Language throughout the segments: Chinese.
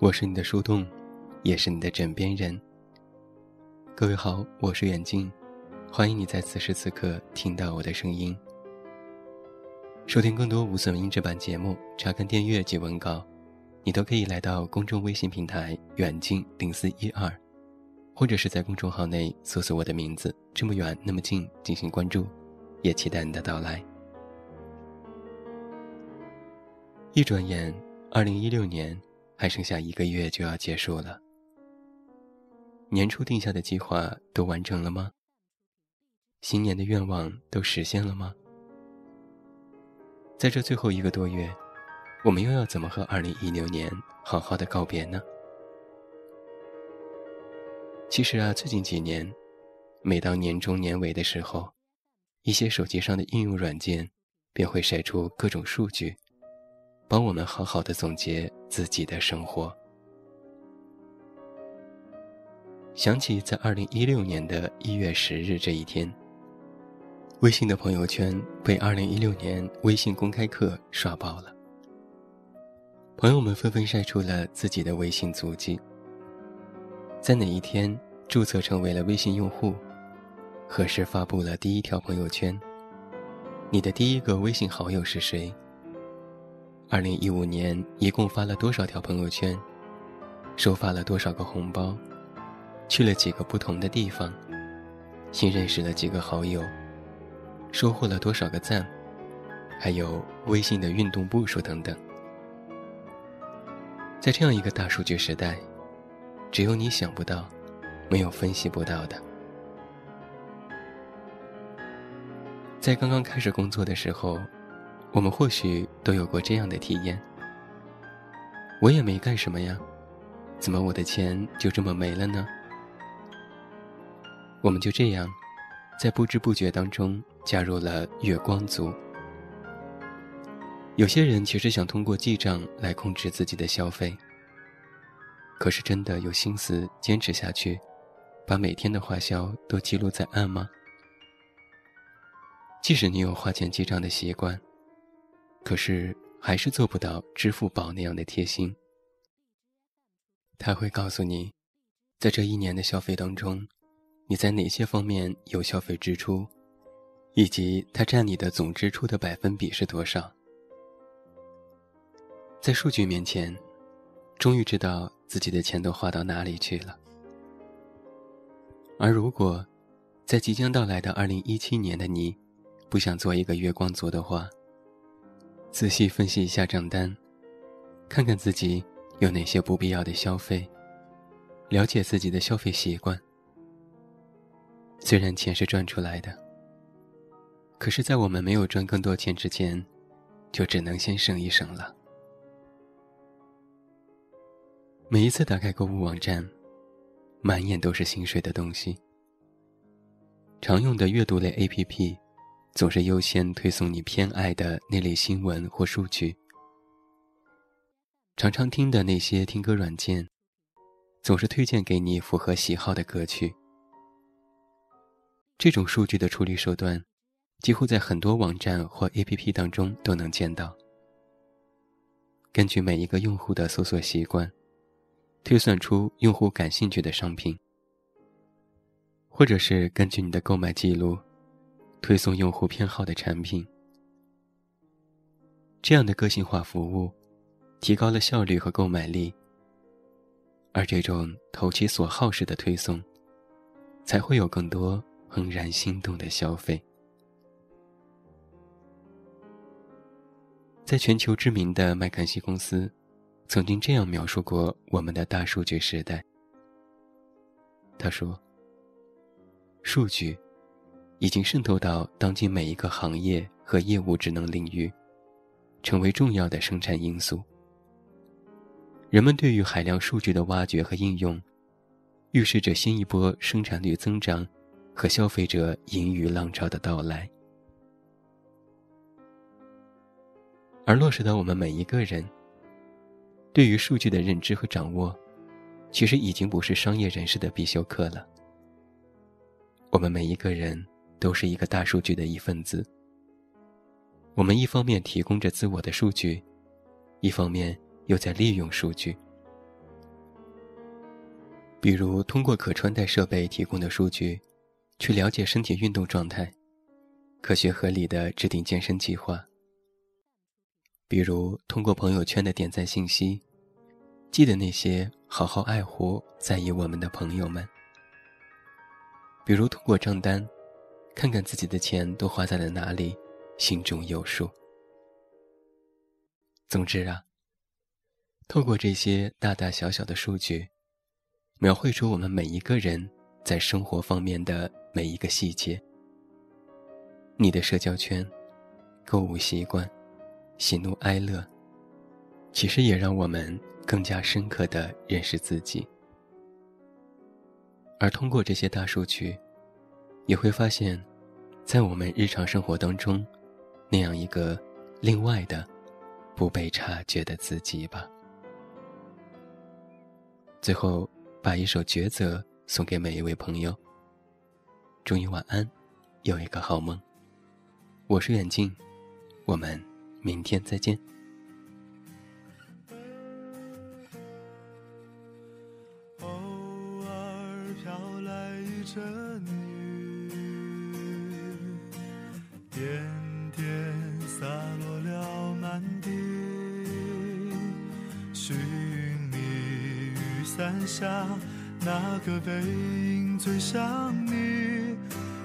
我是你的树洞，也是你的枕边人。各位好，我是远近，欢迎你在此时此刻听到我的声音。收听更多无损音质版节目，查看订阅及文稿，你都可以来到公众微信平台“远近零四一二”，或者是在公众号内搜索我的名字“这么远那么近”进行关注，也期待你的到来。一转眼，二零一六年。还剩下一个月就要结束了，年初定下的计划都完成了吗？新年的愿望都实现了吗？在这最后一个多月，我们又要怎么和2016年好好的告别呢？其实啊，最近几年，每到年终年尾的时候，一些手机上的应用软件便会晒出各种数据。帮我们好好的总结自己的生活。想起在二零一六年的一月十日这一天，微信的朋友圈被二零一六年微信公开课刷爆了。朋友们纷纷晒出了自己的微信足迹，在哪一天注册成为了微信用户，何时发布了第一条朋友圈，你的第一个微信好友是谁？二零一五年一共发了多少条朋友圈？收发了多少个红包？去了几个不同的地方？新认识了几个好友？收获了多少个赞？还有微信的运动步数等等。在这样一个大数据时代，只有你想不到，没有分析不到的。在刚刚开始工作的时候。我们或许都有过这样的体验。我也没干什么呀，怎么我的钱就这么没了呢？我们就这样，在不知不觉当中加入了月光族。有些人其实想通过记账来控制自己的消费，可是真的有心思坚持下去，把每天的花销都记录在案吗？即使你有花钱记账的习惯。可是还是做不到支付宝那样的贴心。他会告诉你，在这一年的消费当中，你在哪些方面有消费支出，以及它占你的总支出的百分比是多少。在数据面前，终于知道自己的钱都花到哪里去了。而如果，在即将到来的二零一七年的你，不想做一个月光族的话，仔细分析一下账单，看看自己有哪些不必要的消费，了解自己的消费习惯。虽然钱是赚出来的，可是，在我们没有赚更多钱之前，就只能先省一省了。每一次打开购物网站，满眼都是心水的东西。常用的阅读类 APP。总是优先推送你偏爱的那类新闻或数据。常常听的那些听歌软件，总是推荐给你符合喜好的歌曲。这种数据的处理手段，几乎在很多网站或 APP 当中都能见到。根据每一个用户的搜索习惯，推算出用户感兴趣的商品，或者是根据你的购买记录。推送用户偏好的产品，这样的个性化服务，提高了效率和购买力。而这种投其所好式的推送，才会有更多怦然心动的消费。在全球知名的麦肯锡公司，曾经这样描述过我们的大数据时代。他说：“数据。”已经渗透到当今每一个行业和业务职能领域，成为重要的生产因素。人们对于海量数据的挖掘和应用，预示着新一波生产率增长和消费者盈余浪潮的到来。而落实到我们每一个人，对于数据的认知和掌握，其实已经不是商业人士的必修课了。我们每一个人。都是一个大数据的一份子。我们一方面提供着自我的数据，一方面又在利用数据。比如通过可穿戴设备提供的数据，去了解身体运动状态，科学合理的制定健身计划。比如通过朋友圈的点赞信息，记得那些好好爱护、在意我们的朋友们。比如通过账单，看看自己的钱都花在了哪里，心中有数。总之啊，透过这些大大小小的数据。描绘出我们每一个人在生活方面的每一个细节。你的社交圈、购物习惯、喜怒哀乐，其实也让我们更加深刻的认识自己。而通过这些大数据，也会发现，在我们日常生活当中，那样一个另外的、不被察觉的自己吧。最后。把一首抉择送给每一位朋友。祝你晚安，有一个好梦。我是远近，我们明天再见。偶尔飘来一阵点点洒落了满地。寻你雨伞下那个背影最像你，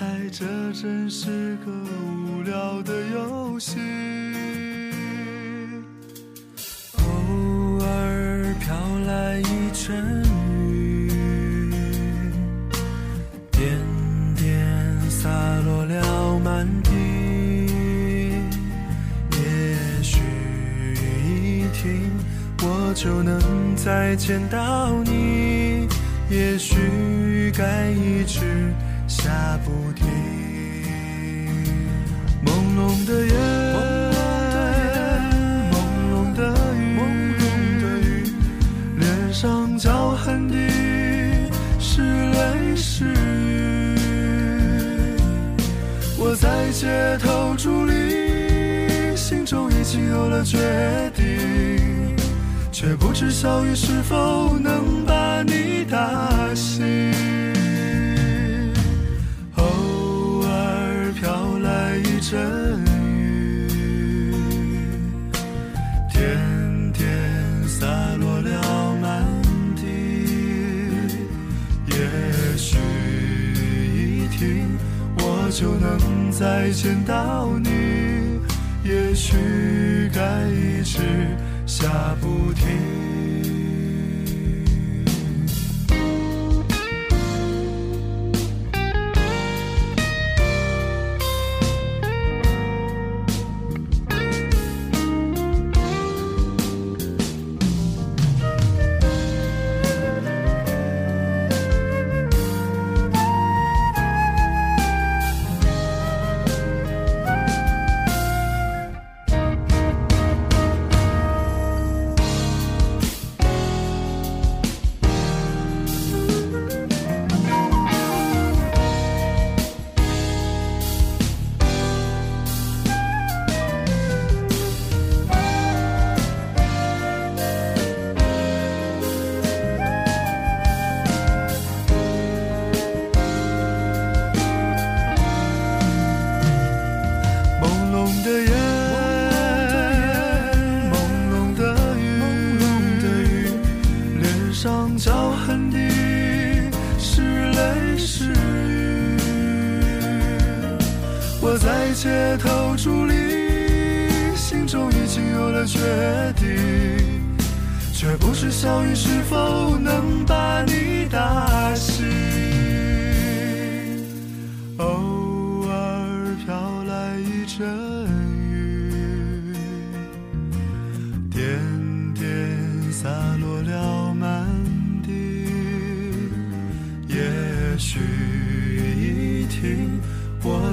爱这真是个无聊的游戏。再见到你，也许该一直下不停。朦胧的夜，朦胧的雨，脸上脚痕的是泪是雨。我在街头伫立，心中已经有了决定。却不知小雨是否能把你打醒。偶尔飘来一阵雨，点点洒落了满地。也许一停，我就能再见到你。也许该一直。下不停。在街头伫立，心中已经有了决定，却不知小雨是否能把你打醒。偶尔飘来一阵雨，点点洒落了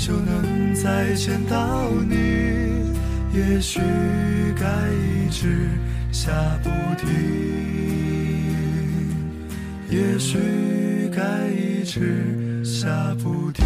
就能再见到你，也许该一直下不停，也许该一直下不停。